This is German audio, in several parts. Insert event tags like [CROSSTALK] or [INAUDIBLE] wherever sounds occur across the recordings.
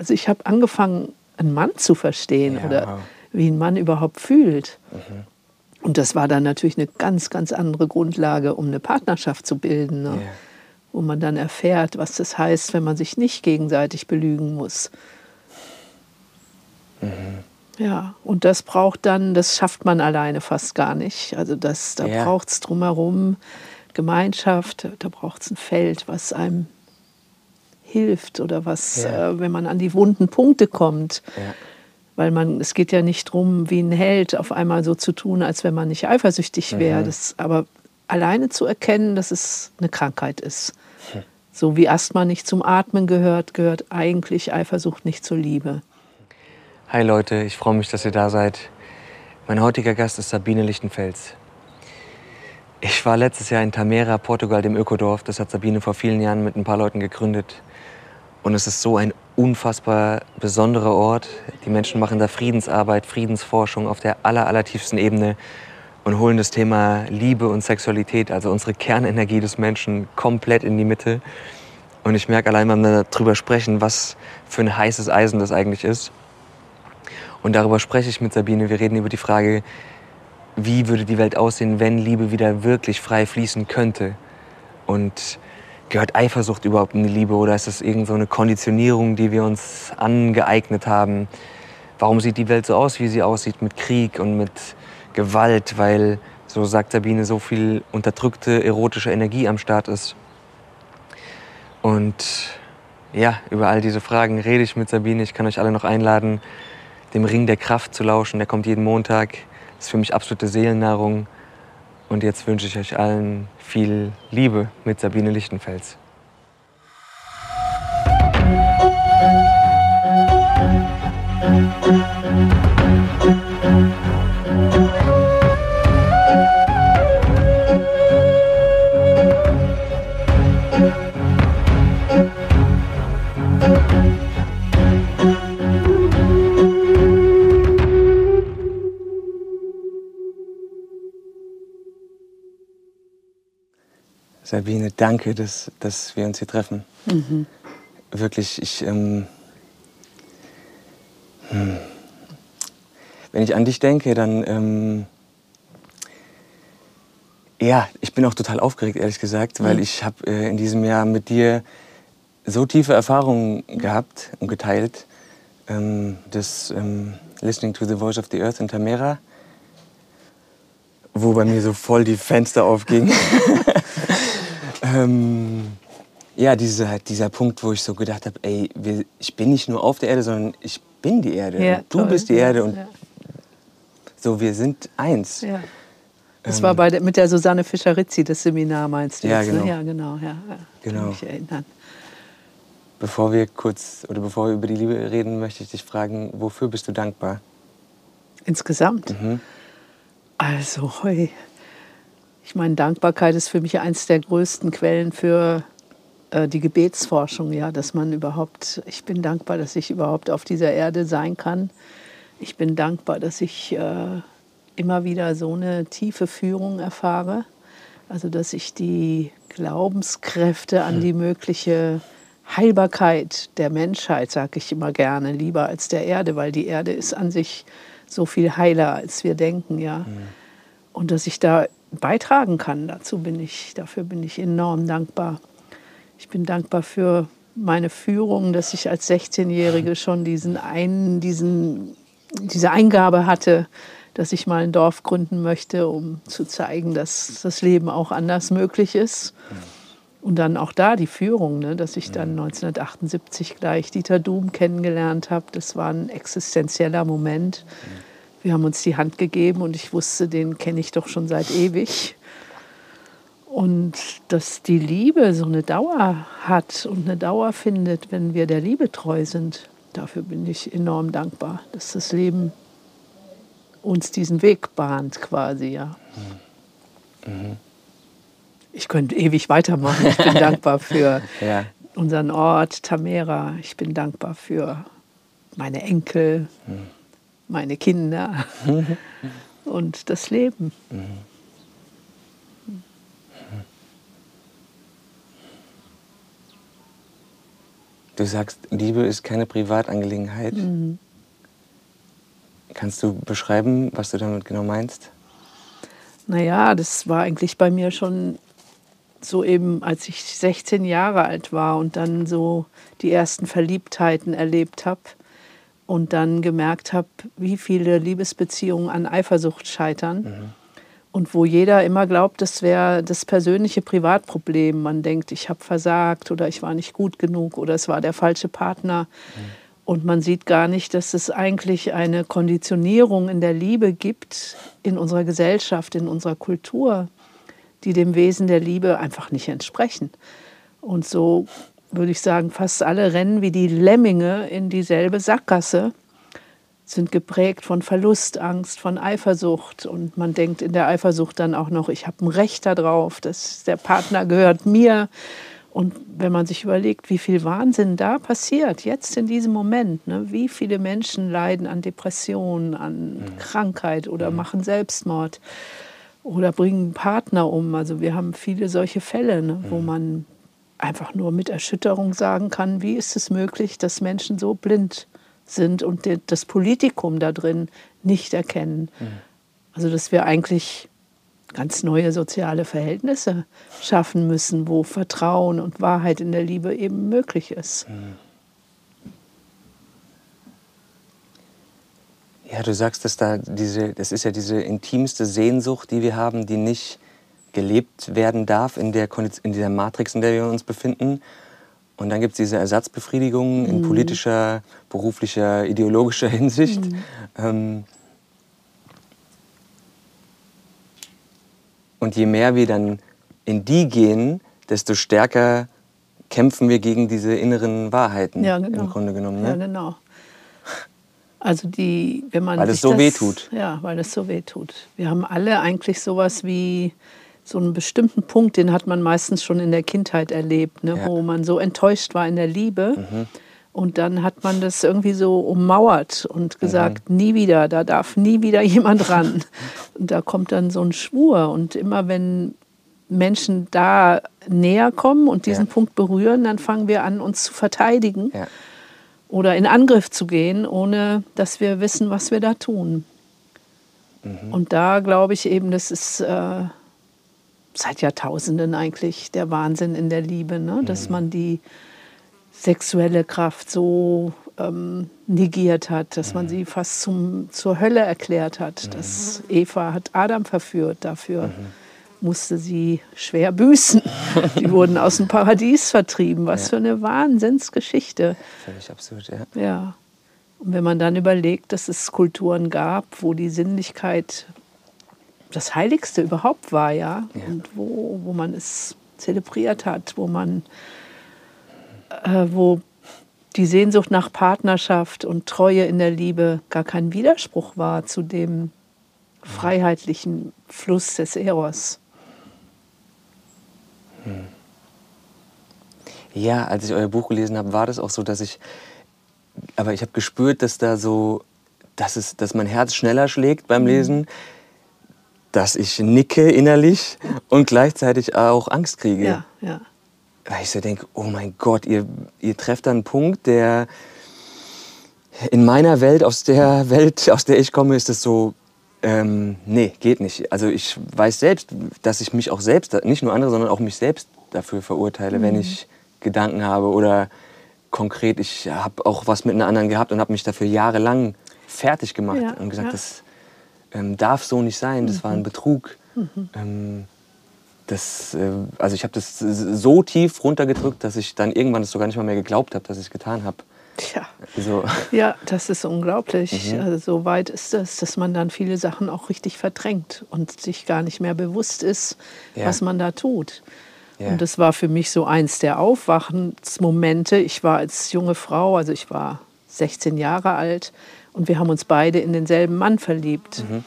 Also ich habe angefangen, einen Mann zu verstehen Ja, oder wie ein Mann überhaupt fühlt. Mhm. Und das war dann natürlich eine ganz, ganz andere Grundlage, um eine Partnerschaft zu bilden. Ne? Ja. Wo man dann erfährt, was das heißt, wenn man sich nicht gegenseitig belügen muss. Ja, und das braucht dann, das schafft man alleine fast gar nicht. Also das, da Ja. braucht es drumherum Gemeinschaft, da braucht es ein Feld, was einem hilft oder was, Ja. äh, wenn man an die wunden Punkte kommt. Ja. Weil man, es geht ja nicht darum, wie ein Held auf einmal so zu tun, als wenn man nicht eifersüchtig wäre. Das, aber alleine zu erkennen, dass es eine Krankheit ist. So wie Asthma nicht zum Atmen gehört, gehört eigentlich Eifersucht nicht zur Liebe. Hi Leute, ich freue mich, dass ihr da seid. Mein heutiger Gast ist Sabine Lichtenfels. Ich war letztes Jahr in Tamera, Portugal, dem Ökodorf. Das hat Sabine vor vielen Jahren mit ein paar Leuten gegründet. Und es ist so ein unfassbar besonderer Ort. Die Menschen machen da Friedensarbeit, Friedensforschung auf der aller, allertiefsten Ebene und holen das Thema Liebe und Sexualität, also unsere Kernenergie des Menschen, komplett in die Mitte. Und ich merke allein beim darüber sprechen, was für ein heißes Eisen das eigentlich ist. Und darüber spreche ich mit Sabine. Wir reden über die Frage, wie würde die Welt aussehen, wenn Liebe wieder wirklich frei fließen könnte? Und gehört Eifersucht überhaupt in die Liebe oder ist es irgend so eine Konditionierung, die wir uns angeeignet haben? Warum sieht die Welt so aus, wie sie aussieht, mit Krieg und mit Gewalt, weil, so sagt Sabine, so viel unterdrückte erotische Energie am Start ist? Und ja, über all diese Fragen rede ich mit Sabine. Ich kann euch alle noch einladen, dem Ring der Kraft zu lauschen. Der kommt jeden Montag. Das ist für mich absolute Seelennahrung. Und jetzt wünsche ich euch allen viel Liebe mit Sabine Lichtenfels. Sabine, danke, dass, dass wir uns hier treffen. Wirklich, ich. Ähm, hm. Wenn ich an dich denke, dann. Ähm, ja, ich bin auch total aufgeregt, ehrlich gesagt, weil ich habe äh, in diesem Jahr mit dir so tiefe Erfahrungen gehabt und geteilt. Ähm, das ähm, Listening to the Voice of the Earth in Tamera, wo bei mir so voll die Fenster aufgingen. [LAUGHS] ähm, ja, dieser, dieser Punkt, wo ich so gedacht habe, ey, wir, ich bin nicht nur auf der Erde, sondern ich bin die Erde. Ja, du toll. bist die Erde und Ja. so, wir sind eins. Ja. Das war bei der, mit der Susanne Fischer-Rizzi, das Seminar meinst du Ja, jetzt, genau. Ne? Ja, genau. Ja. Genau. Kann mich erinnern. Bevor wir kurz oder bevor wir über die Liebe reden, möchte ich dich fragen, wofür bist du dankbar? Insgesamt. Also, heu. Ich meine, Dankbarkeit ist für mich eines der größten Quellen für äh, die Gebetsforschung, ja, dass man überhaupt, ich bin dankbar, dass ich überhaupt auf dieser Erde sein kann. Ich bin dankbar, dass ich äh, immer wieder so eine tiefe Führung erfahre. Also, dass ich die Glaubenskräfte an die mögliche Heilbarkeit der Menschheit, sage ich immer gerne, lieber als der Erde, weil die Erde ist an sich so viel heiler, als wir denken, ja. Und dass ich da beitragen kann, dazu bin ich, dafür bin ich enorm dankbar. Ich bin dankbar für meine Führung, dass ich als 16-Jährige schon diesen einen, diesen, diese Eingabe hatte, dass ich mal ein Dorf gründen möchte, um zu zeigen, dass das Leben auch anders möglich ist. Und dann auch da die Führung, ne, dass ich dann 1978 gleich Dieter Doom kennengelernt habe. Das war ein existenzieller Moment. Wir haben uns die Hand gegeben und ich wusste, den kenne ich doch schon seit ewig. Und dass die Liebe so eine Dauer hat und eine Dauer findet, wenn wir der Liebe treu sind, dafür bin ich enorm dankbar, dass das Leben uns diesen Weg bahnt quasi, ja. Ich könnte ewig weitermachen. Ich bin [LAUGHS] dankbar für Ja. unseren Ort Tamera. Ich bin dankbar für meine Enkel, meine Kinder und das Leben. Du sagst, Liebe ist keine Privatangelegenheit. Mhm. Kannst du beschreiben, was du damit genau meinst? Naja, das war eigentlich bei mir schon so eben, als ich 16 Jahre alt war und dann so die ersten Verliebtheiten erlebt habe und dann gemerkt habe, wie viele Liebesbeziehungen an Eifersucht scheitern. Mhm. Und wo jeder immer glaubt, das wäre das persönliche Privatproblem. Man denkt, ich habe versagt oder ich war nicht gut genug oder es war der falsche Partner. Mhm. Und man sieht gar nicht, dass es eigentlich eine Konditionierung in der Liebe gibt, in unserer Gesellschaft, in unserer Kultur, die dem Wesen der Liebe einfach nicht entsprechen. Und so würde ich sagen, fast alle rennen wie die Lemminge in dieselbe Sackgasse, sind geprägt von Verlustangst, von Eifersucht. Und man denkt in der Eifersucht dann auch noch, ich habe ein Recht darauf, dass der Partner gehört mir. Und wenn man sich überlegt, wie viel Wahnsinn da passiert, jetzt in diesem Moment, ne, wie viele Menschen leiden an Depressionen, an mhm. Krankheit oder mhm. machen Selbstmord oder bringen Partner um. Also wir haben viele solche Fälle, ne, wo mhm. man einfach nur mit Erschütterung sagen kann, wie ist es möglich, dass Menschen so blind sind und das Politikum da drin nicht erkennen. Mhm. Also dass wir eigentlich ganz neue soziale Verhältnisse schaffen müssen, wo Vertrauen und Wahrheit in der Liebe eben möglich ist. Mhm. Ja, du sagst, dass da diese, das ist ja diese intimste Sehnsucht, die wir haben, die nicht gelebt werden darf in, der, in dieser Matrix, in der wir uns befinden. Und dann gibt es diese Ersatzbefriedigung in mhm. politischer, beruflicher, ideologischer [LAUGHS] Hinsicht. Mhm. Ähm, und je mehr wir dann in die gehen, desto stärker kämpfen wir gegen diese inneren Wahrheiten ja, genau. im Grunde genommen. Ne? Ja, genau. Also die, wenn man weil es so weh tut. Ja, weil es so weh tut. Wir haben alle eigentlich sowas wie so einen bestimmten Punkt, den hat man meistens schon in der Kindheit erlebt, ne, ja. wo man so enttäuscht war in der Liebe. Mhm. Und dann hat man das irgendwie so ummauert und gesagt, mhm. nie wieder, da darf nie wieder [LAUGHS] jemand ran. Und da kommt dann so ein Schwur. Und immer wenn Menschen da näher kommen und diesen ja. Punkt berühren, dann fangen wir an, uns zu verteidigen. Ja oder in Angriff zu gehen, ohne dass wir wissen, was wir da tun. Mhm. Und da glaube ich eben, das ist äh, seit Jahrtausenden eigentlich der Wahnsinn in der Liebe, ne? dass mhm. man die sexuelle Kraft so ähm, negiert hat, dass man mhm. sie fast zum, zur Hölle erklärt hat. Mhm. Dass Eva hat Adam verführt dafür. Mhm musste sie schwer büßen. [LAUGHS] Die wurden aus dem Paradies vertrieben. Was ja. für eine Wahnsinnsgeschichte. Völlig absurd, ja. Ja. Und wenn man dann überlegt, dass es Kulturen gab, wo die Sinnlichkeit das Heiligste überhaupt war, ja, ja. und wo, wo man es zelebriert hat, wo man, äh, wo die Sehnsucht nach Partnerschaft und Treue in der Liebe gar kein Widerspruch war zu dem freiheitlichen Fluss des Eros. Hm. Ja, als ich euer Buch gelesen habe, war das auch so, dass ich, aber ich habe gespürt, dass da so, dass, es, dass mein Herz schneller schlägt beim mhm. Dass ich nicke innerlich und gleichzeitig auch Angst kriege. Ja, ja. Weil ich so denke, oh mein Gott, ihr, ihr trefft einen Punkt, der in meiner Welt, aus der Welt, aus der ich komme, ist es so ähm, nee, geht nicht. Also ich weiß selbst, dass ich mich auch selbst, nicht nur andere, sondern auch mich selbst dafür verurteile, mhm. wenn ich Gedanken habe oder konkret, ich habe auch was mit einer anderen gehabt und habe mich dafür jahrelang fertig gemacht ja, und gesagt, ja. das ähm, darf so nicht sein, das mhm. war ein mhm. Betrug. Mhm. Ähm, das, äh, also ich habe das so tief runtergedrückt, dass ich dann irgendwann es sogar nicht mal mehr geglaubt habe, dass ich es getan habe. Tja. So. Ja, das ist unglaublich. Mhm. Also so weit ist das, dass man dann viele Sachen auch richtig verdrängt und sich gar nicht mehr bewusst ist, ja. was man da tut. Ja. Und das war für mich so eins der Aufwachensmomente. Ich war als junge Frau, also ich war 16 Jahre alt und wir haben uns beide in denselben Mann verliebt. Mhm.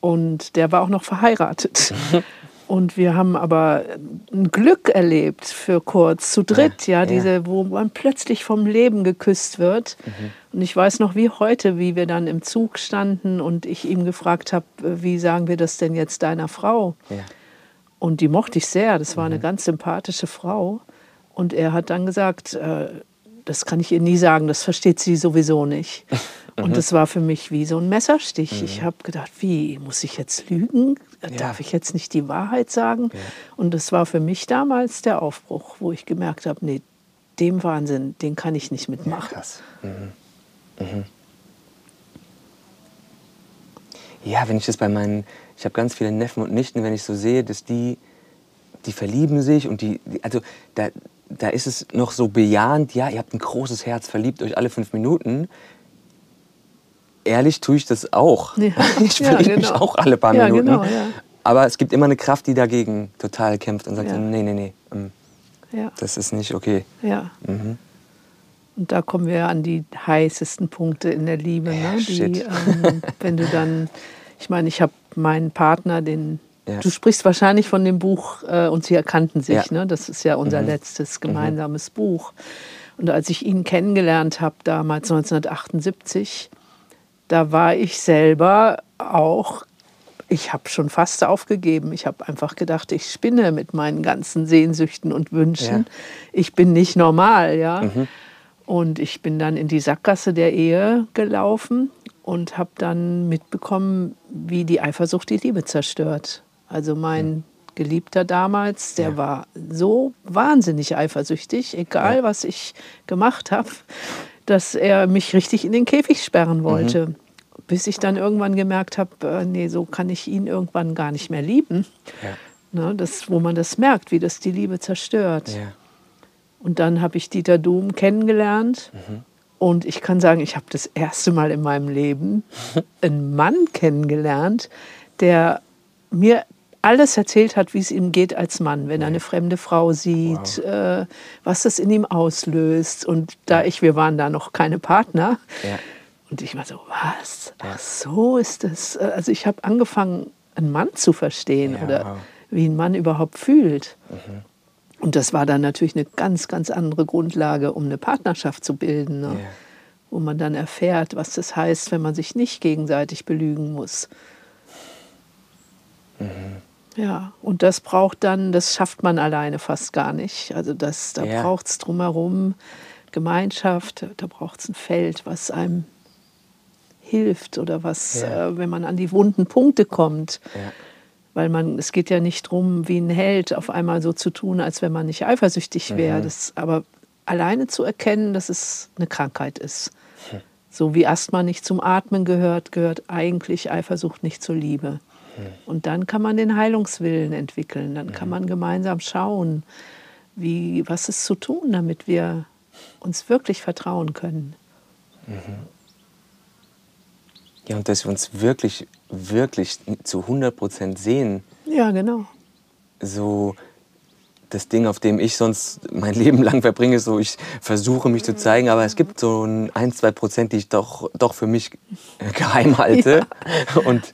Und der war auch noch verheiratet. [LAUGHS] Und wir haben aber ein Glück erlebt für kurz, zu dritt, ja, ja diese, wo man plötzlich vom Leben geküsst wird. Mhm. Und ich weiß noch wie heute, wie wir dann im Zug standen und ich ihm gefragt habe, wie sagen wir das denn jetzt deiner Frau? Ja. Und die mochte ich sehr, das war mhm. eine ganz sympathische Frau. Und er hat dann gesagt, äh, das kann ich ihr nie sagen, das versteht sie sowieso nicht. [LAUGHS] Und das war für mich wie so ein Messerstich. Ich habe gedacht, wie, muss ich jetzt lügen? Darf ich jetzt nicht die Wahrheit sagen? Und das war für mich damals der Aufbruch, wo ich gemerkt habe, nee, dem Wahnsinn, den kann ich nicht mitmachen. Krass. Mhm. Mhm. Ja, wenn ich das bei meinen, ich habe ganz viele Neffen und Nichten, wenn ich so sehe, dass die, die verlieben sich und die, die also da, da ist es noch so bejahend, ja, ihr habt ein großes Herz, verliebt euch alle fünf Minuten. Ehrlich tue ich das auch. Ja. [LAUGHS] Ich verliebe ja, genau. mich auch alle paar ja, Minuten. Genau. Aber es gibt immer eine Kraft, die dagegen total kämpft und sagt, nee, nee, nee, ähm, das ist nicht okay. Ja. Mhm. Und da kommen wir an die heißesten Punkte in der Liebe. Ne? Die, ähm, wenn du dann, ich meine, ich habe meinen Partner, den ja. Du sprichst wahrscheinlich von dem Buch äh, und sie erkannten sich. Ja. Ne? Das ist ja unser mhm. letztes mhm. gemeinsames mhm. Buch. Und als ich ihn kennengelernt habe, damals 1978, da war ich selber auch, ich habe schon fast aufgegeben. Ich habe einfach gedacht, ich spinne mit meinen ganzen Sehnsüchten und Wünschen. Ja. Ich bin nicht normal, ja. Mhm. Und ich bin dann in die Sackgasse der Ehe gelaufen und habe dann mitbekommen, wie die Eifersucht die Liebe zerstört. Also mein Geliebter damals, der ja. war so wahnsinnig eifersüchtig, egal ja. was ich gemacht habe, dass er mich richtig in den Käfig sperren wollte. Mhm. Bis ich dann irgendwann gemerkt habe, äh, nee, so kann ich ihn irgendwann gar nicht mehr lieben. Ja. Ne, das, wo man das merkt, wie das die Liebe zerstört. Und dann habe ich Dieter Doom kennengelernt. Mhm. Und ich kann sagen, ich habe das erste Mal in meinem Leben [LAUGHS] einen Mann kennengelernt, der mir alles erzählt hat, wie es ihm geht als Mann, wenn er eine fremde Frau sieht, wow. äh, was das in ihm auslöst. Und da ich, wir waren da noch keine Partner. Ja. Und ich war so, was? Ach so ist es. Also ich habe angefangen, einen Mann zu verstehen ja, oder wow. wie ein Mann überhaupt fühlt. Mhm. Und das war dann natürlich eine ganz, ganz andere Grundlage, um eine Partnerschaft zu bilden. Ne? Ja. Wo man dann erfährt, was das heißt, wenn man sich nicht gegenseitig belügen muss. Mhm. Ja, und das braucht dann, das schafft man alleine fast gar nicht. Also das, da ja. braucht es drumherum Gemeinschaft, da braucht es ein Feld, was einem hilft oder was, ja. äh, wenn man an die wunden Punkte kommt. Ja. Weil man, es geht ja nicht darum, wie ein Held auf einmal so zu tun, als wenn man nicht eifersüchtig wäre. Mhm. aber alleine zu erkennen, dass es eine Krankheit ist. Hm. So wie Asthma nicht zum Atmen gehört, gehört eigentlich Eifersucht nicht zur Liebe. Und dann kann man den Heilungswillen entwickeln. Dann kann man gemeinsam schauen, wie, was ist zu tun, damit wir uns wirklich vertrauen können. Ja, und dass wir uns wirklich, wirklich zu 100 Prozent sehen. Ja, genau. So das Ding, auf dem ich sonst mein [LAUGHS] Leben lang verbringe, so ich versuche mich zu zeigen, aber es gibt so ein, ein zwei Prozent, die ich doch, doch für mich geheim halte. Ja. [LAUGHS] Und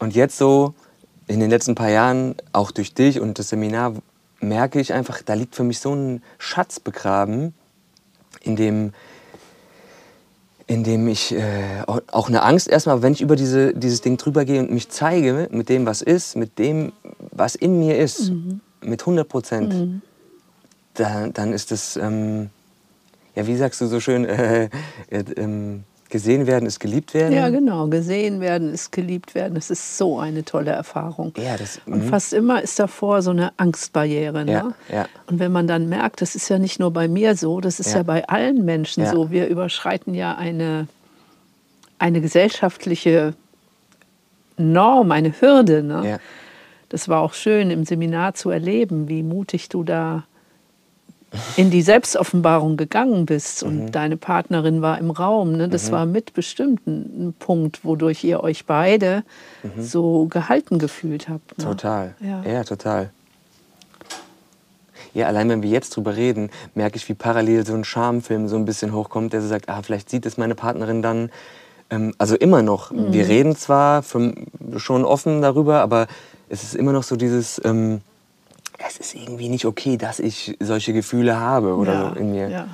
und jetzt so in den letzten paar Jahren, auch durch dich und das Seminar, merke ich einfach, da liegt für mich so ein Schatz begraben, in dem, in dem ich äh, auch eine Angst erstmal, wenn ich über diese, dieses Ding drüber gehe und mich zeige mit dem, was ist, mit dem, was in mir ist, mhm. mit 100 Prozent, mhm. da, dann ist das, ähm, ja, wie sagst du so schön, [LAUGHS] äh, äh, ähm, Gesehen werden ist geliebt werden? Ja, genau. Gesehen werden ist geliebt werden. Das ist so eine tolle Erfahrung. Ja, das, und mhm. fast immer ist davor so eine Angstbarriere. Ne? Ja, ja. Und wenn man dann merkt, das ist ja nicht nur bei mir so, das ist ja, ja bei allen Menschen so. Wir überschreiten ja eine, eine gesellschaftliche Norm, eine Hürde. Ne? Das war auch schön im Seminar zu erleben, wie mutig du da in die Selbstoffenbarung gegangen bist und mhm. deine Partnerin war im Raum, ne? das mhm. war mit bestimmt ein Punkt, wodurch ihr euch beide mhm. so gehalten gefühlt habt. Ne? Total. Ja. ja, total. Ja, allein wenn wir jetzt drüber reden, merke ich, wie parallel so ein Schamfilm so ein bisschen hochkommt, der so sagt, ah, vielleicht sieht es meine Partnerin dann, ähm, also immer noch. Wir mhm. reden zwar schon offen darüber, aber es ist immer noch so dieses, ähm, es ist irgendwie nicht okay, dass ich solche Gefühle habe oder ja, so in mir. Ja,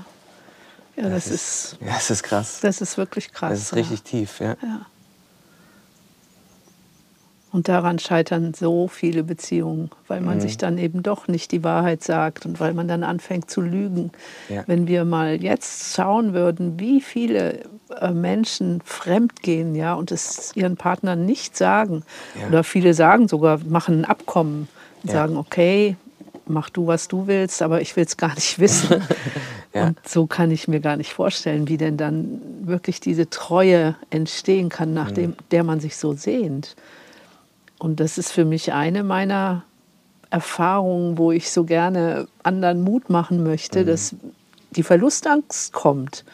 ja das, das ist, ist, ja, das ist krass. Das ist wirklich krass. Das ist richtig tief, ja. ja. Und daran scheitern so viele Beziehungen, weil man mhm. sich dann eben doch nicht die Wahrheit sagt und weil man dann anfängt zu lügen. Ja. Wenn wir mal jetzt schauen würden, wie viele äh, Menschen fremdgehen ja, und es ihren Partnern nicht sagen, ja. oder viele sagen sogar, machen ein Abkommen und ja. sagen, okay, mach du, was du willst, aber ich will es gar nicht [LAUGHS] wissen. ja. Und so kann ich mir gar nicht vorstellen, wie denn dann wirklich diese Treue entstehen kann, nach mhm. der man sich so sehnt. Und das ist für mich eine meiner Erfahrungen, wo ich so gerne anderen Mut machen möchte, mhm. dass die Verlustangst kommt.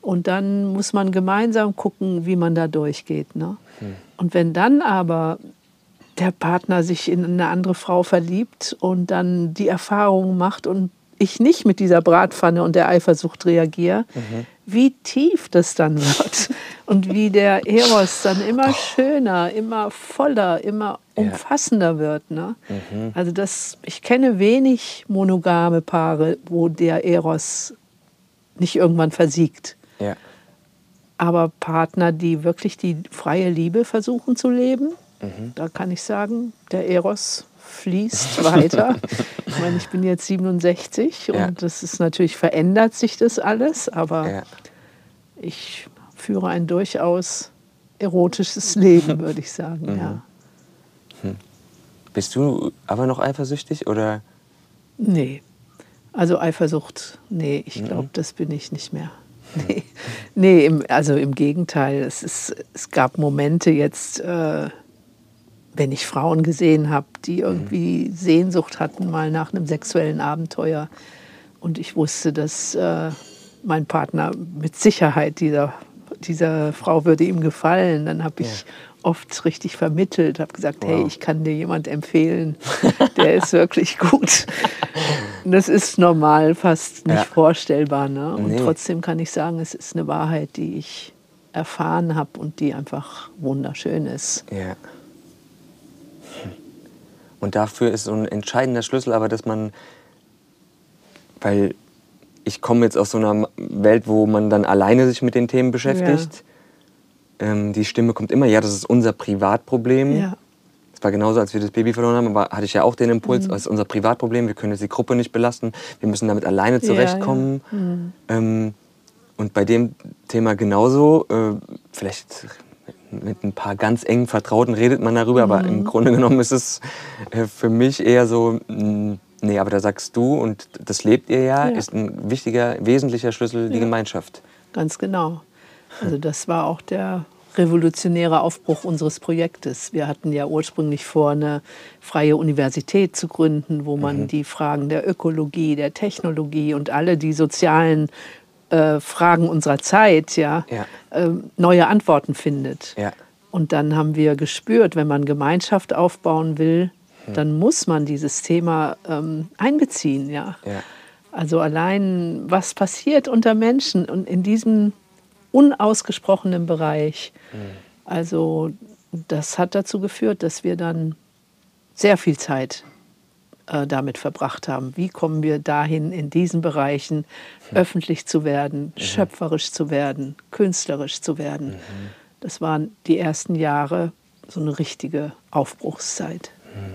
Und dann muss man gemeinsam gucken, wie man da durchgeht. Ne? Mhm. Und wenn dann aber der Partner sich in eine andere Frau verliebt und dann die Erfahrung macht und ich nicht mit dieser Bratpfanne und der Eifersucht reagiere, mhm. wie tief das dann wird [LAUGHS] und wie der Eros dann immer oh. schöner, immer voller, immer umfassender wird. Ne? Mhm. Also das, ich kenne wenig monogame Paare, wo der Eros nicht irgendwann versiegt. Ja. Aber Partner, die wirklich die freie Liebe versuchen zu leben, mhm. da kann ich sagen, der Eros fließt [LAUGHS] weiter. ich meine, ich bin jetzt 67 ja. und das ist natürlich verändert sich das alles, aber ja. ich führe ein durchaus erotisches [LAUGHS] Leben, würde ich sagen. Mhm. Ja. Hm. Bist du aber noch eifersüchtig oder? Nee. Also Eifersucht, nee, ich glaube, mhm. das bin ich nicht mehr. [LAUGHS] Nee, nee im, also im Gegenteil. Es, ist, es gab Momente jetzt, äh, wenn ich Frauen gesehen habe, die mhm. irgendwie. Sehnsucht hatten, mal nach einem sexuellen Abenteuer. Und ich wusste, dass äh, mein Partner mit Sicherheit dieser, dieser Frau würde ihm gefallen. Dann habe ich ja. oft richtig vermittelt, habe gesagt, wow. hey, ich kann dir jemand empfehlen, der ist wirklich gut. [LAUGHS] das ist normal fast nicht ja. vorstellbar. Ne? Und nee. trotzdem kann ich sagen, es ist eine Wahrheit, die ich erfahren habe und die einfach wunderschön ist. Ja. Und dafür ist so ein entscheidender Schlüssel aber, dass man, weil ich komme jetzt aus so einer Welt, wo man dann alleine sich mit den Themen beschäftigt. Ja. Ähm, die Stimme kommt immer, ja, das ist unser Privatproblem. Ja. Das war genauso, als wir das Baby verloren haben, aber hatte ich ja auch den Impuls, mhm. das ist unser Privatproblem, wir können jetzt die Gruppe nicht belasten, wir müssen damit alleine zurechtkommen. Ja, mhm. ähm, und bei dem Thema genauso, äh, vielleicht mit ein paar ganz engen Vertrauten redet man darüber, mhm. aber im mhm. Grunde genommen ist es äh, für mich eher so, mm, nee, aber da sagst du und das lebt ihr ja, ja. ist ein wichtiger, wesentlicher Schlüssel die Gemeinschaft. Ganz genau. Also das war auch der revolutionäre Aufbruch unseres Projektes. Wir hatten ja ursprünglich vor, eine freie Universität zu gründen, wo man mhm. die Fragen der Ökologie, der Technologie und alle die sozialen äh, Fragen unserer Zeit ja, ja. Äh, neue Antworten findet. Ja. Und dann haben wir gespürt, wenn man Gemeinschaft aufbauen will, hm. dann muss man dieses Thema ähm, einbeziehen. Ja. ja. Also allein, was passiert unter Menschen und in diesem unausgesprochenen Bereich. Hm. Also das hat dazu geführt, dass wir dann sehr viel Zeit äh, damit verbracht haben. Wie kommen wir dahin, in diesen Bereichen hm. öffentlich zu werden, mhm. schöpferisch zu werden, künstlerisch zu werden. Mhm. Das waren die ersten Jahre so eine richtige Aufbruchszeit. Mhm.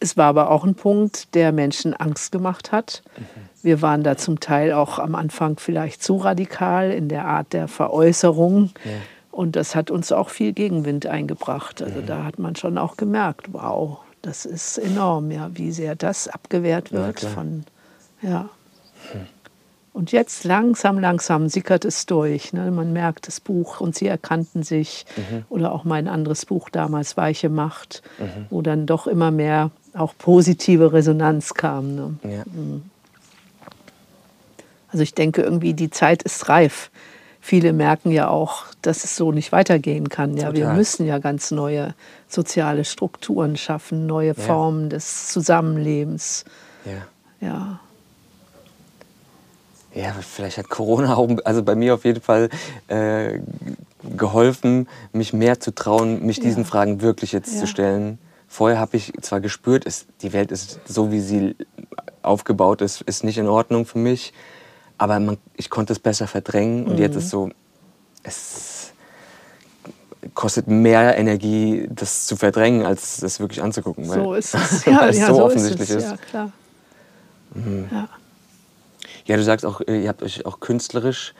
Es war aber auch ein Punkt, der Menschen Angst gemacht hat. Mhm. Wir waren da zum Teil auch am Anfang vielleicht zu radikal in der Art der Veräußerung. Ja. Und das hat uns auch viel Gegenwind eingebracht. Also mhm. da hat man schon auch gemerkt, wow, das ist enorm, ja, wie sehr das abgewehrt wird ja, von, ja. Hm. Und jetzt langsam, langsam sickert es durch. Ne? Man merkt das Buch und sie erkannten sich. Mhm. Oder auch mein anderes Buch damals, Weiche Macht, mhm. wo dann doch immer mehr auch positive Resonanz kam. Ne? Ja. Mhm. Also ich denke irgendwie, die Zeit ist reif viele merken ja auch, dass es so nicht weitergehen kann. Ja, wir müssen ja ganz neue soziale Strukturen schaffen, neue ja. Formen des Zusammenlebens. Ja. ja. Ja, vielleicht hat Corona auch, also bei mir auf jeden Fall äh, geholfen, mich mehr zu trauen, mich diesen Fragen wirklich jetzt zu stellen. Vorher habe ich zwar gespürt, es, die Welt ist so, wie sie aufgebaut ist, ist nicht in Ordnung für mich. Aber man, ich konnte es besser verdrängen und jetzt ist mhm. so, es, kostet mehr Energie, das zu verdrängen, als das wirklich anzugucken. so ist es. [LAUGHS] Ja, es ja, so, so offensichtlich ist. ist. Es. Ja, klar. Mhm. Ja. Ja, du sagst auch, ihr habt euch auch künstlerisch,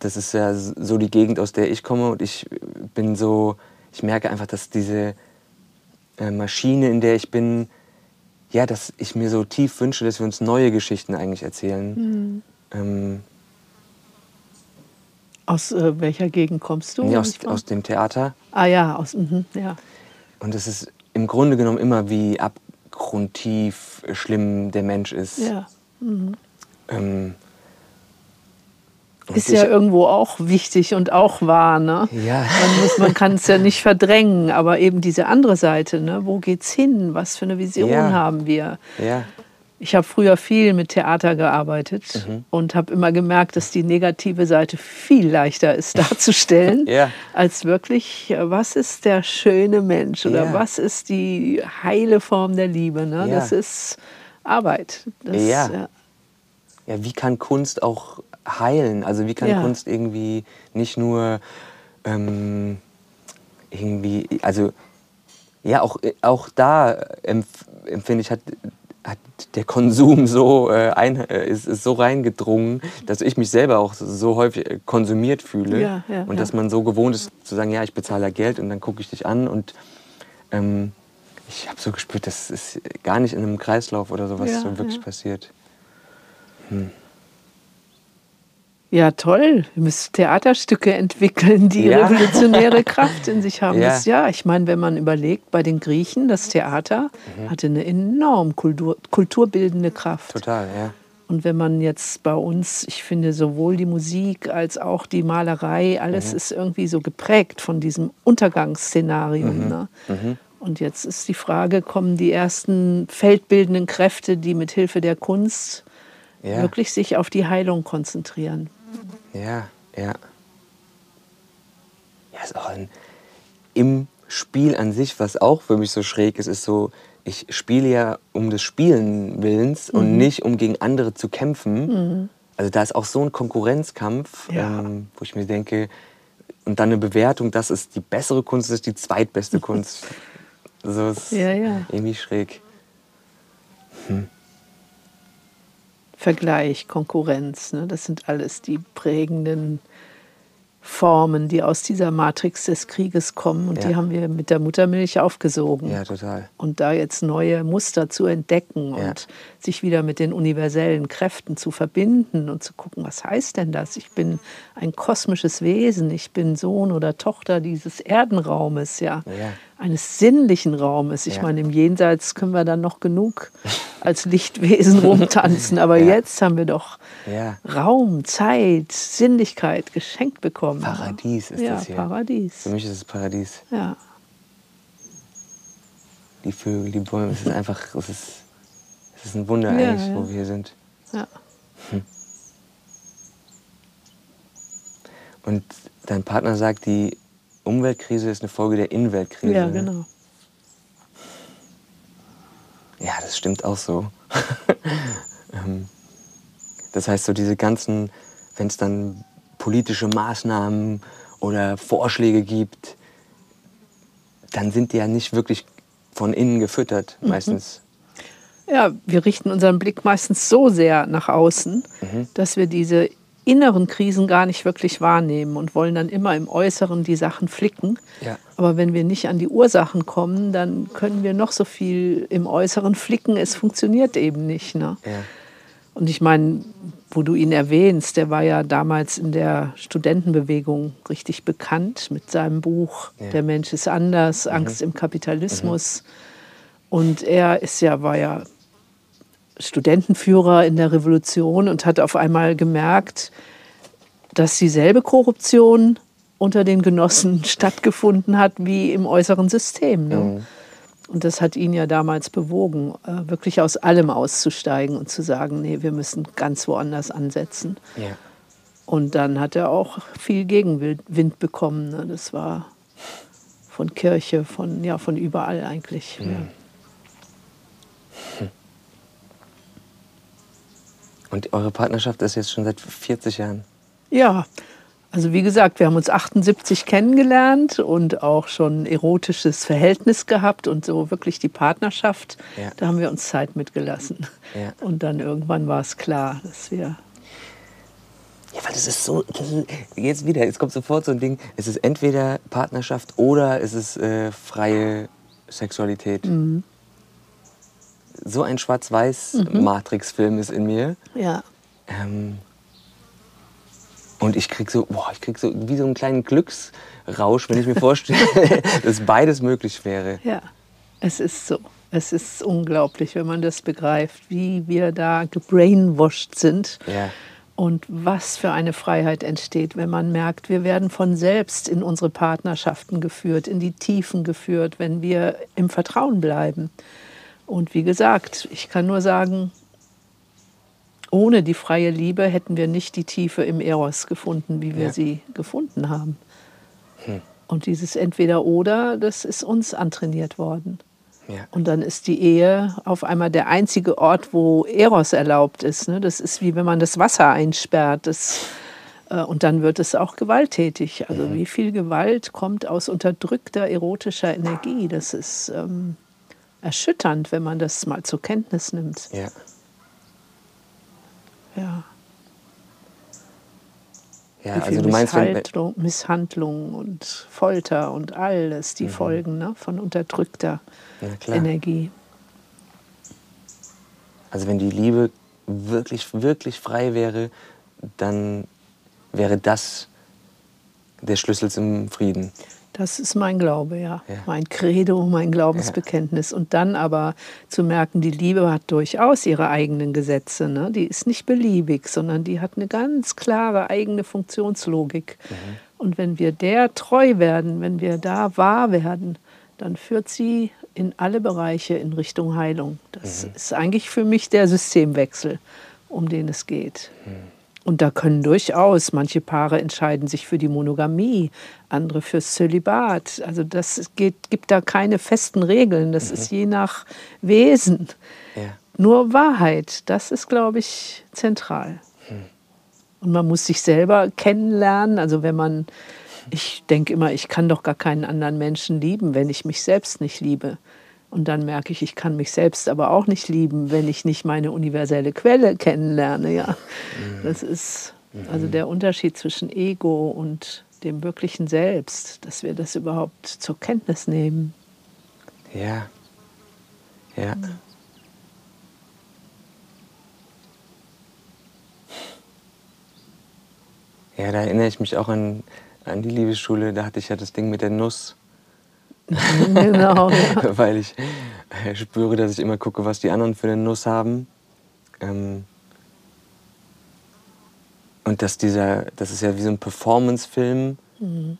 das ist ja so die Gegend, aus der ich komme und ich bin so, ich merke einfach, dass diese äh, Maschine, in der ich bin, ja, dass ich mir so tief wünsche, dass wir uns neue Geschichten eigentlich erzählen. Mhm. Ähm, Aus äh, welcher Gegend kommst du? nee, aus, aus dem Theater. ah ja, aus, mhm, ja. Und es ist im Grunde genommen immer, wie abgrundtief schlimm der Mensch ist. ja. Ähm, und Ist ja irgendwo auch wichtig und auch wahr, ne? Ja. Man, muss, man kann es ja nicht verdrängen, aber eben diese andere Seite, ne? wo geht's hin? Was für eine Vision Ja. haben wir? Ja, Ich habe früher viel mit Theater gearbeitet Mhm. und habe immer gemerkt, dass die negative Seite viel leichter ist [LAUGHS] darzustellen, Ja. als wirklich, äh, was ist der schöne Mensch oder Ja. was ist die heile Form der Liebe. Ne? Ja. Das ist Arbeit. Das, Ja. ja. wie kann Kunst auch heilen? Also wie kann. Kunst irgendwie nicht nur ähm, irgendwie, also ja, auch, auch da empf empfinde ich, hat, hat der Konsum so, äh, ein, äh, ist, ist so reingedrungen, dass ich mich selber auch so häufig äh, konsumiert fühle. Ja, ja, und ja. dass man so gewohnt ist zu sagen, ja, ich bezahle da Geld und dann gucke ich dich an und ähm, ich habe so gespürt, das ist gar nicht in einem Kreislauf oder sowas Ja, so wirklich ja. passiert. Ja, toll. Wir müssen Theaterstücke entwickeln, die Ja. revolutionäre Kraft in sich haben. Ja. Das, ja, ich meine, wenn man überlegt, bei den Griechen, das Theater Mhm. hatte eine enorm Kultur, kulturbildende Kraft. Total, ja. Und wenn man jetzt bei uns, ich finde, sowohl die Musik als auch die Malerei, alles Mhm. ist irgendwie so geprägt von diesem Untergangsszenarium. Mhm. Ne? Und jetzt ist die Frage, kommen die ersten feldbildenden Kräfte, die mit Hilfe der Kunst Ja. wirklich sich auf die Heilung konzentrieren? Ja, ja. Ja, ist auch ein, im Spiel an sich, was auch für mich so schräg ist, ist so, ich spiele ja um des Spielen Willens und nicht um gegen andere zu kämpfen. Also da ist auch so ein Konkurrenzkampf, Ja. ähm, wo ich mir denke, und dann eine Bewertung, das ist die bessere Kunst, das ist die zweitbeste [LAUGHS] Kunst. So ist Ja, ja. irgendwie schräg. Vergleich, Konkurrenz, ne? das sind alles die prägenden Formen, die aus dieser Matrix des Krieges kommen. Und Ja. die haben wir mit der Muttermilch aufgesogen. Ja, total. Und da jetzt neue Muster zu entdecken Ja. und sich wieder mit den universellen Kräften zu verbinden und zu gucken, was heißt denn das? Ich bin ein kosmisches Wesen, ich bin Sohn oder Tochter dieses Erdenraumes, ja, Ja. Eines sinnlichen Raumes. Ich Ja. meine, im Jenseits können wir dann noch genug als Lichtwesen [LAUGHS] rumtanzen, aber Ja. jetzt haben wir doch Ja. Raum, Zeit, Sinnlichkeit geschenkt bekommen. Paradies ist das hier. Paradies. Für mich ist es Paradies. Ja. die Vögel, die Bäume. Es ist einfach, es ist, es ist ein Wunder eigentlich, wo wir hier sind. Ja. Und dein Partner sagt, die Umweltkrise ist eine Folge der Innenweltkrise. ja, ne? genau. Ja, das stimmt auch so. [LAUGHS] Ähm, das heißt, so diese ganzen, wenn es dann politische Maßnahmen oder Vorschläge gibt, dann sind die ja nicht wirklich von innen gefüttert, Mhm. meistens. Ja, wir richten unseren Blick meistens so sehr nach außen, Mhm. dass wir diese inneren Krisen gar nicht wirklich wahrnehmen und wollen dann immer im Äußeren die Sachen flicken. Ja. Aber wenn wir nicht an die Ursachen kommen, dann können wir noch so viel im Äußeren flicken. Es funktioniert eben nicht. Ne? Ja. Und ich meine, wo du ihn erwähnst, der war ja damals in der Studentenbewegung richtig bekannt mit seinem Buch Ja. Mhm. Der Mensch ist anders, Angst im Kapitalismus. Und er ist ja, war ja Studentenführer in der Revolution und hat auf einmal gemerkt, dass dieselbe Korruption unter den Genossen [LAUGHS] stattgefunden hat wie im äußeren System. Ne? Und das hat ihn ja damals bewogen, äh, wirklich aus allem auszusteigen und zu sagen, nee, wir müssen ganz woanders ansetzen. Ja. Und dann hat er auch viel Gegenwind bekommen. Ne? Das war von Kirche, von, ja, von überall eigentlich. Ja. Und eure Partnerschaft ist jetzt schon seit 40 Jahren. Ja, Also wie gesagt, wir haben uns 78 kennengelernt und auch schon ein erotisches Verhältnis gehabt und so wirklich die Partnerschaft, Ja. da haben wir uns Zeit mitgelassen. Ja. Und dann irgendwann war es klar, dass wir Ja, weil das ist so, das ist, jetzt wieder, jetzt kommt sofort so ein Ding, es ist entweder Partnerschaft oder es ist äh, freie Sexualität. So ein Schwarz-Weiß-Matrix-Film ist in mir. ja Ähm, und ich krieg so, boah, ich krieg so wie so einen kleinen Glücksrausch, wenn ich mir [LAUGHS] vorstelle, [LAUGHS] dass beides möglich wäre. Ja, es ist so. Es ist unglaublich, wenn man das begreift, wie wir da gebrainwashed sind Ja. und was für eine Freiheit entsteht, wenn man merkt, wir werden von selbst in unsere Partnerschaften geführt, in die Tiefen geführt, wenn wir im Vertrauen bleiben. Und wie gesagt, ich kann nur sagen, ohne die freie Liebe hätten wir nicht die Tiefe im Eros gefunden, wie wir Ja. sie gefunden haben. Und dieses Entweder-Oder, das ist uns antrainiert worden. Ja. Und dann ist die Ehe auf einmal der einzige Ort, wo Eros erlaubt ist. Ne? Das ist wie wenn man das Wasser einsperrt. Das, äh, und dann wird es auch gewalttätig. Also wie viel Gewalt kommt aus unterdrückter erotischer Energie? Das ist ähm, erschütternd, wenn man das mal zur Kenntnis nimmt. Ja. Ja. Ja, Wie also du meinst, wenn, Misshaltung, Misshandlung und Folter und alles die Folgen ne? von unterdrückter ja. Energie. Also wenn die Liebe wirklich, wirklich frei wäre, dann wäre das der Schlüssel zum Frieden. Das ist mein Glaube, ja. Ja. Mein Credo, mein Glaubensbekenntnis. Und dann aber zu merken, die Liebe hat durchaus ihre eigenen Gesetze. Ne? Die ist nicht beliebig, sondern die hat eine ganz klare eigene Funktionslogik. Und wenn wir der treu werden, wenn wir da wahr werden, dann führt sie in alle Bereiche in Richtung Heilung. Das ist eigentlich für mich der Systemwechsel, um den es geht. Und da können durchaus, manche Paare entscheiden sich für die Monogamie, andere fürs Zölibat. Also das geht, gibt da keine festen Regeln, das ist je nach Wesen. Ja. Nur Wahrheit, das ist, glaube ich, zentral. Und man muss sich selber kennenlernen. Also wenn man, ich denke immer, ich kann doch gar keinen anderen Menschen lieben, wenn ich mich selbst nicht liebe. Und dann merke ich, ich kann mich selbst aber auch nicht lieben, wenn ich nicht meine universelle Quelle kennenlerne. Ja, das ist also der Unterschied zwischen Ego und dem wirklichen Selbst, dass wir das überhaupt zur Kenntnis nehmen. Ja. Ja. Ja, da erinnere ich mich auch an, an die Liebesschule. Da hatte ich ja das Ding mit der Nuss, genau. [LAUGHS] Weil ich äh, spüre, dass ich immer gucke, was die anderen für eine Nuss haben. Ähm, und dass dieser, das ist ja wie so ein Performance-Film,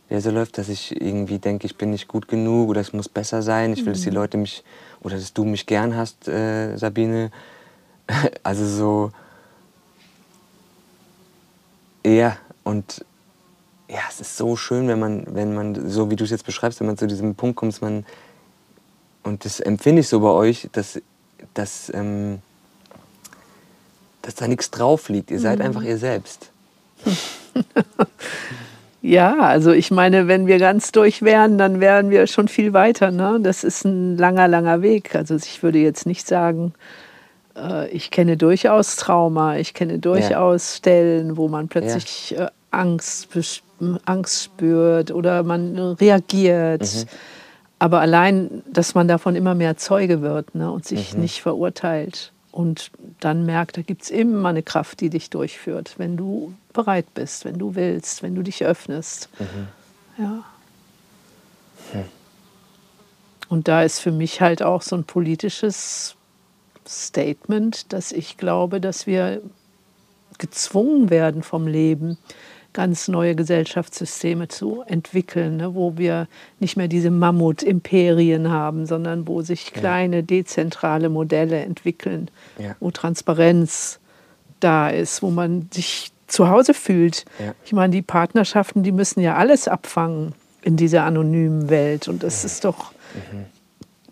der so läuft, dass ich irgendwie denke, ich bin nicht gut genug oder es muss besser sein. Ich will, dass die Leute mich oder dass du mich gern hast, äh, Sabine. [LAUGHS] Also so. Ja, und ja, es ist so schön, wenn man, wenn man, so wie du es jetzt beschreibst, wenn man zu diesem Punkt kommt, man, und das empfinde ich so bei euch, dass, dass, ähm, dass da nichts drauf liegt. Ihr seid einfach ihr selbst. [LAUGHS] Ja, also ich meine, wenn wir ganz durch wären, dann wären wir schon viel weiter. Ne? Das ist ein langer, langer Weg. Also ich würde jetzt nicht sagen, äh, ich kenne durchaus Trauma, ich kenne durchaus Stellen, wo man plötzlich äh, Angst, bes- Angst spürt oder man reagiert. Aber allein, dass man davon immer mehr Zeuge wird ne? und sich nicht verurteilt. Und dann merkt, da gibt es immer eine Kraft, die dich durchführt, wenn du bereit bist, wenn du willst, wenn du dich öffnest. Ja. Und da ist für mich halt auch so ein politisches Statement, dass ich glaube, dass wir gezwungen werden vom Leben, ganz neue Gesellschaftssysteme zu entwickeln, ne, wo wir nicht mehr diese Mammut-Imperien haben, sondern wo sich kleine dezentrale Modelle entwickeln, Ja. wo Transparenz da ist, wo man sich zu Hause fühlt. Ja. Ich meine, die Partnerschaften, die müssen ja alles abfangen in dieser anonymen Welt. Und das ist doch,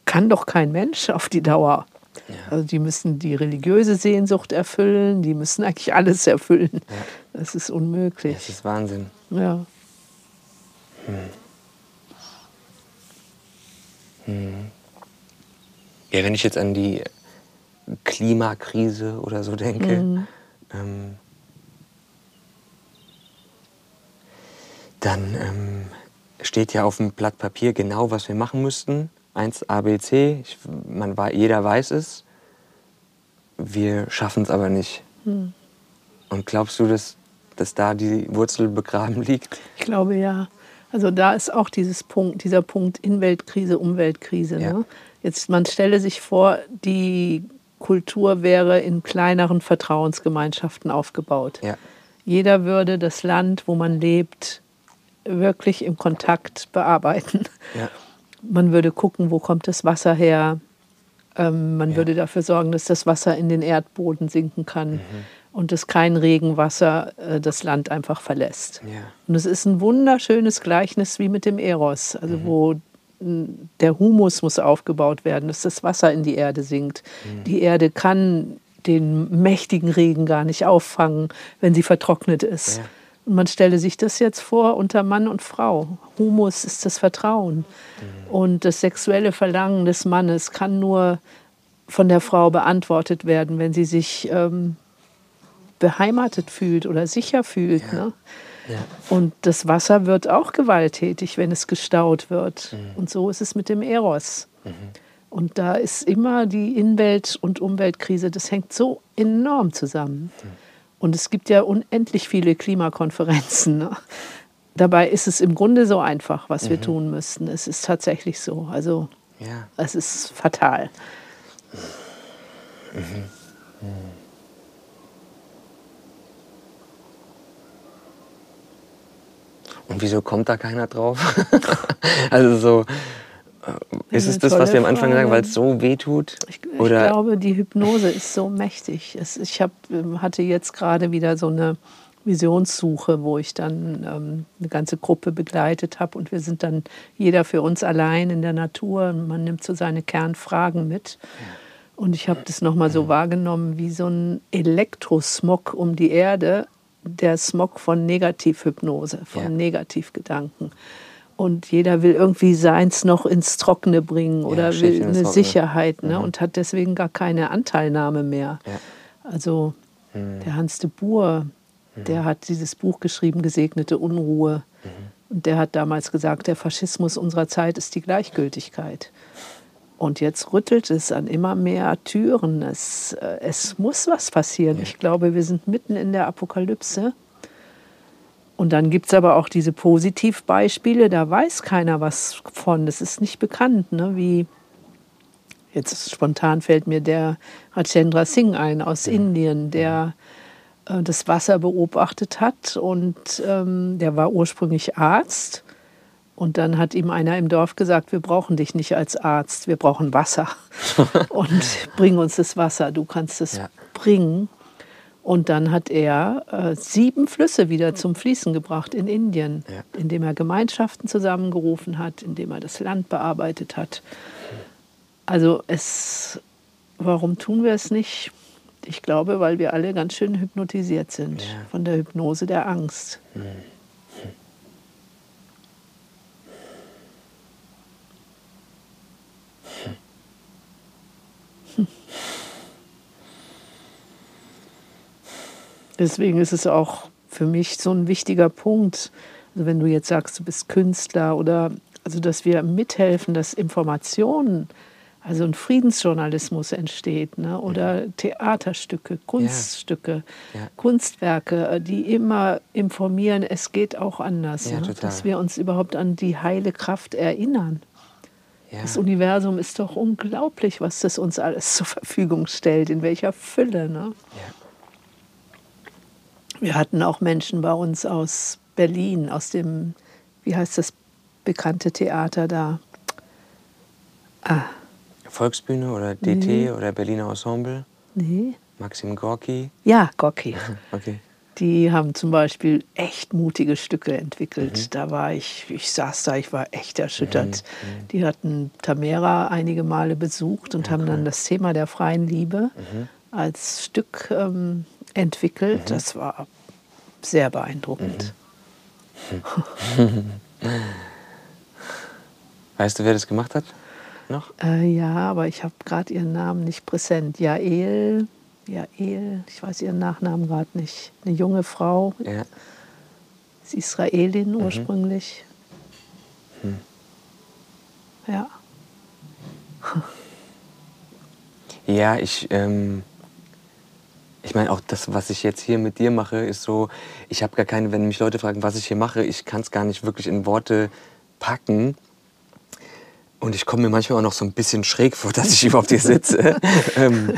kann doch kein Mensch auf die Dauer Ja. Also die müssen die religiöse Sehnsucht erfüllen, die müssen eigentlich alles erfüllen. Ja. Das ist unmöglich. Das ist Wahnsinn. Ja. Hm. Hm. Ja, wenn ich jetzt an die Klimakrise oder so denke, mhm. ähm, dann ähm, steht ja auf dem Blatt Papier genau, was wir machen müssten. 1 ABC, ich, man, jeder weiß es. Wir schaffen es aber nicht. Mhm. Und glaubst du, dass, dass da die Wurzel begraben liegt? Ich glaube ja. Also da ist auch dieses Punkt, dieser Punkt Inweltkrise, Umweltkrise. Ja. Ne? Jetzt man stelle sich vor, die Kultur wäre in kleineren Vertrauensgemeinschaften aufgebaut. Ja. Jeder würde das Land, wo man lebt, wirklich im Kontakt bearbeiten. Ja. Man würde gucken, wo kommt das Wasser her. Ähm, man ja. würde dafür sorgen, dass das Wasser in den Erdboden sinken kann mhm. und dass kein Regenwasser äh, das Land einfach verlässt. Ja. Und es ist ein wunderschönes Gleichnis wie mit dem Eros, also mhm. wo der Humus muss aufgebaut werden, dass das Wasser in die Erde sinkt. Mhm. Die Erde kann den mächtigen Regen gar nicht auffangen, wenn sie vertrocknet ist. Ja. Und man stelle sich das jetzt vor unter Mann und Frau. Humus ist das Vertrauen. Mhm. Und das sexuelle Verlangen des Mannes kann nur von der Frau beantwortet werden, wenn sie sich ähm, beheimatet fühlt oder sicher fühlt. Ja. Ne? Ja. Und das Wasser wird auch gewalttätig, wenn es gestaut wird. Mhm. Und so ist es mit dem Eros. Mhm. Und da ist immer die Inwelt- und Umweltkrise, das hängt so enorm zusammen. Mhm. Und es gibt ja unendlich viele Klimakonferenzen. Ne? Dabei ist es im Grunde so einfach, was wir mhm. tun müssten. Es ist tatsächlich so. Also ja. es ist fatal. Mhm. Mhm. Und wieso kommt da keiner drauf? [LAUGHS] also so, ist es das, was wir am Anfang sagen, weil es so weh tut? Ich, ich glaube, die Hypnose ist so mächtig. Es, ich hab, ähm, hatte jetzt gerade wieder so eine Visionssuche, wo ich dann ähm, eine ganze Gruppe begleitet habe und wir sind dann jeder für uns allein in der Natur und man nimmt so seine Kernfragen mit. Und ich habe das nochmal so wahrgenommen wie so ein Elektrosmog um die Erde, der Smog von Negativhypnose, von ja. Negativgedanken. Und jeder will irgendwie seins noch ins Trockene bringen oder ja, will eine Sicherheit ne? Mhm. und hat deswegen gar keine Anteilnahme mehr. Ja. Also mhm. der Hans de Boer, mhm. der hat dieses Buch geschrieben, Gesegnete Unruhe. Mhm. Und der hat damals gesagt, der Faschismus unserer Zeit ist die Gleichgültigkeit. Und jetzt rüttelt es an immer mehr Türen. Es, äh, es muss was passieren. Ich glaube, wir sind mitten in der Apokalypse. Und dann gibt es aber auch diese Positivbeispiele, da weiß keiner was von. Das ist nicht bekannt, ne? wie jetzt spontan fällt mir der Rajendra Singh ein aus. Indien, der äh, das Wasser beobachtet hat und ähm, der war ursprünglich Arzt und dann hat ihm einer im Dorf gesagt, wir brauchen dich nicht als Arzt, wir brauchen Wasser. [LAUGHS] und bring uns das Wasser, du kannst es ja. bringen. Und dann hat er äh, sieben Flüsse wieder zum Fließen gebracht in Indien, ja. indem er Gemeinschaften zusammengerufen hat, indem er das Land bearbeitet hat. Also es, warum tun wir es nicht? Ich glaube, weil wir alle ganz schön hypnotisiert sind ja. von der Hypnose der Angst. Mhm. Deswegen ist es auch für mich so ein wichtiger Punkt. Also wenn du jetzt sagst, du bist Künstler oder also dass wir mithelfen, dass Informationen, also ein Friedensjournalismus entsteht, ne? oder ja. Theaterstücke, Kunststücke, ja. Ja. Kunstwerke, äh, die immer informieren, es geht auch anders, ne? dass wir uns überhaupt an die heile Kraft erinnern. Das Universum ist doch unglaublich, was das uns alles zur Verfügung stellt, in welcher Fülle. Ne? Wir hatten auch Menschen bei uns aus Berlin, aus dem, wie heißt das bekannte Theater da? Ah. Volksbühne oder DT nee. oder Berliner Ensemble? Nee. Maxim Gorki? Ja, Gorki. [LAUGHS] okay. Die haben zum Beispiel echt mutige Stücke entwickelt. Mhm. Da war ich, ich saß da, ich war echt erschüttert. Mhm. mhm. Die hatten Tamera einige Male besucht und okay. haben dann das Thema der freien Liebe mhm. Als Stück ähm, entwickelt. Mhm. Das war sehr beeindruckend. Mhm. [LAUGHS] weißt du, wer das gemacht hat? Noch? Äh, ja, aber ich habe gerade ihren Namen nicht präsent. Jael Jael, ich weiß ihren Nachnamen gerade nicht, eine junge Frau. Ja. Ist Israelin mhm. ursprünglich. Mhm. Ja. Ja, ich, ähm, ich meine auch das, was ich jetzt hier mit dir mache, ist so, ich habe gar keine, wenn mich Leute fragen, was ich hier mache, ich kann es gar nicht wirklich in Worte packen. Und ich komme mir manchmal auch noch so ein bisschen schräg vor, [LAUGHS] dass ich überhaupt hier sitze. [LAUGHS] ähm,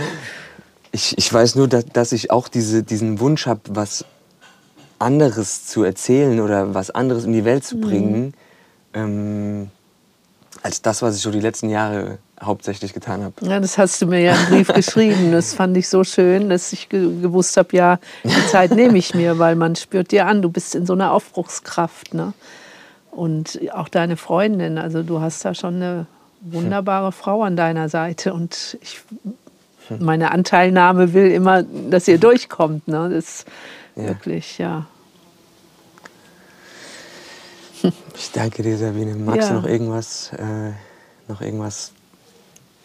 ich, ich weiß nur, dass, dass ich auch diese, diesen Wunsch habe, was anderes zu erzählen oder was anderes in die Welt zu mhm. bringen, mhm. ähm, als das, was ich so die letzten Jahre hauptsächlich getan habe. Ja, das hast du mir ja im Brief [LAUGHS] geschrieben. Das fand ich so schön, dass ich ge gewusst habe, ja, die Zeit nehme ich mir, weil man spürt dir an, du bist in so einer Aufbruchskraft. Ne? Und auch deine Freundin, also du hast da schon eine wunderbare Frau an deiner Seite. Und ich meine Anteilnahme will immer, dass ihr durchkommt. Ne? Das ist ja. wirklich, ja. Ich danke dir, Sabine. Magst ja. du noch irgendwas, äh, noch irgendwas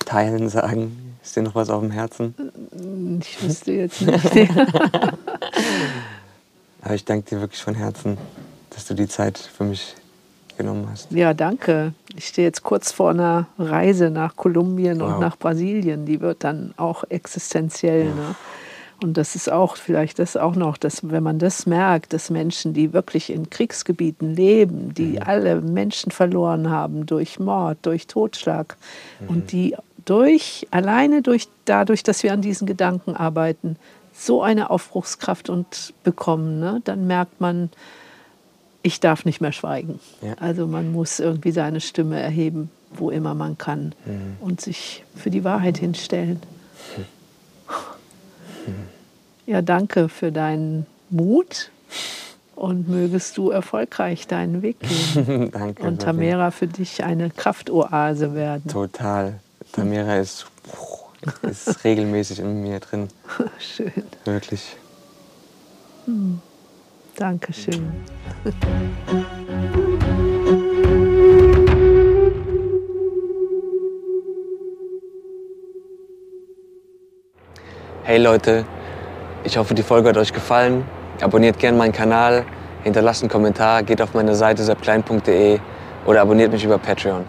teilen, sagen? Ist dir noch was auf dem Herzen? Ich wüsste jetzt nicht. [LAUGHS] Aber ich danke dir wirklich von Herzen, dass du die Zeit für mich genommen hast. Ja, danke. Ich stehe jetzt kurz vor einer Reise nach Kolumbien wow. und nach Brasilien. Die wird dann auch existenziell. Ja. Ne? Und das ist auch vielleicht das auch noch, dass wenn man das merkt, dass Menschen, die wirklich in Kriegsgebieten leben, die mhm. alle Menschen verloren haben durch Mord, durch Totschlag mhm. und die durch alleine durch dadurch, dass wir an diesen Gedanken arbeiten, so eine Aufbruchskraft und bekommen, ne? dann merkt man, ich darf nicht mehr schweigen. Ja. Also man muss irgendwie seine Stimme erheben, wo immer man kann mhm. und sich für die Wahrheit hinstellen. Mhm. Ja, danke für deinen Mut und mögest du erfolgreich deinen Weg gehen. [LAUGHS] danke. Und Tamera für dich eine Kraftoase werden. Total. Tamera ist, ist [LAUGHS] regelmäßig in mir drin. [LAUGHS] Schön. Wirklich. Hm. Dankeschön. Hey Leute, ich hoffe, die Folge hat euch gefallen. Abonniert gerne meinen Kanal, hinterlasst einen Kommentar, geht auf meine Seite seppklein.de oder abonniert mich über Patreon.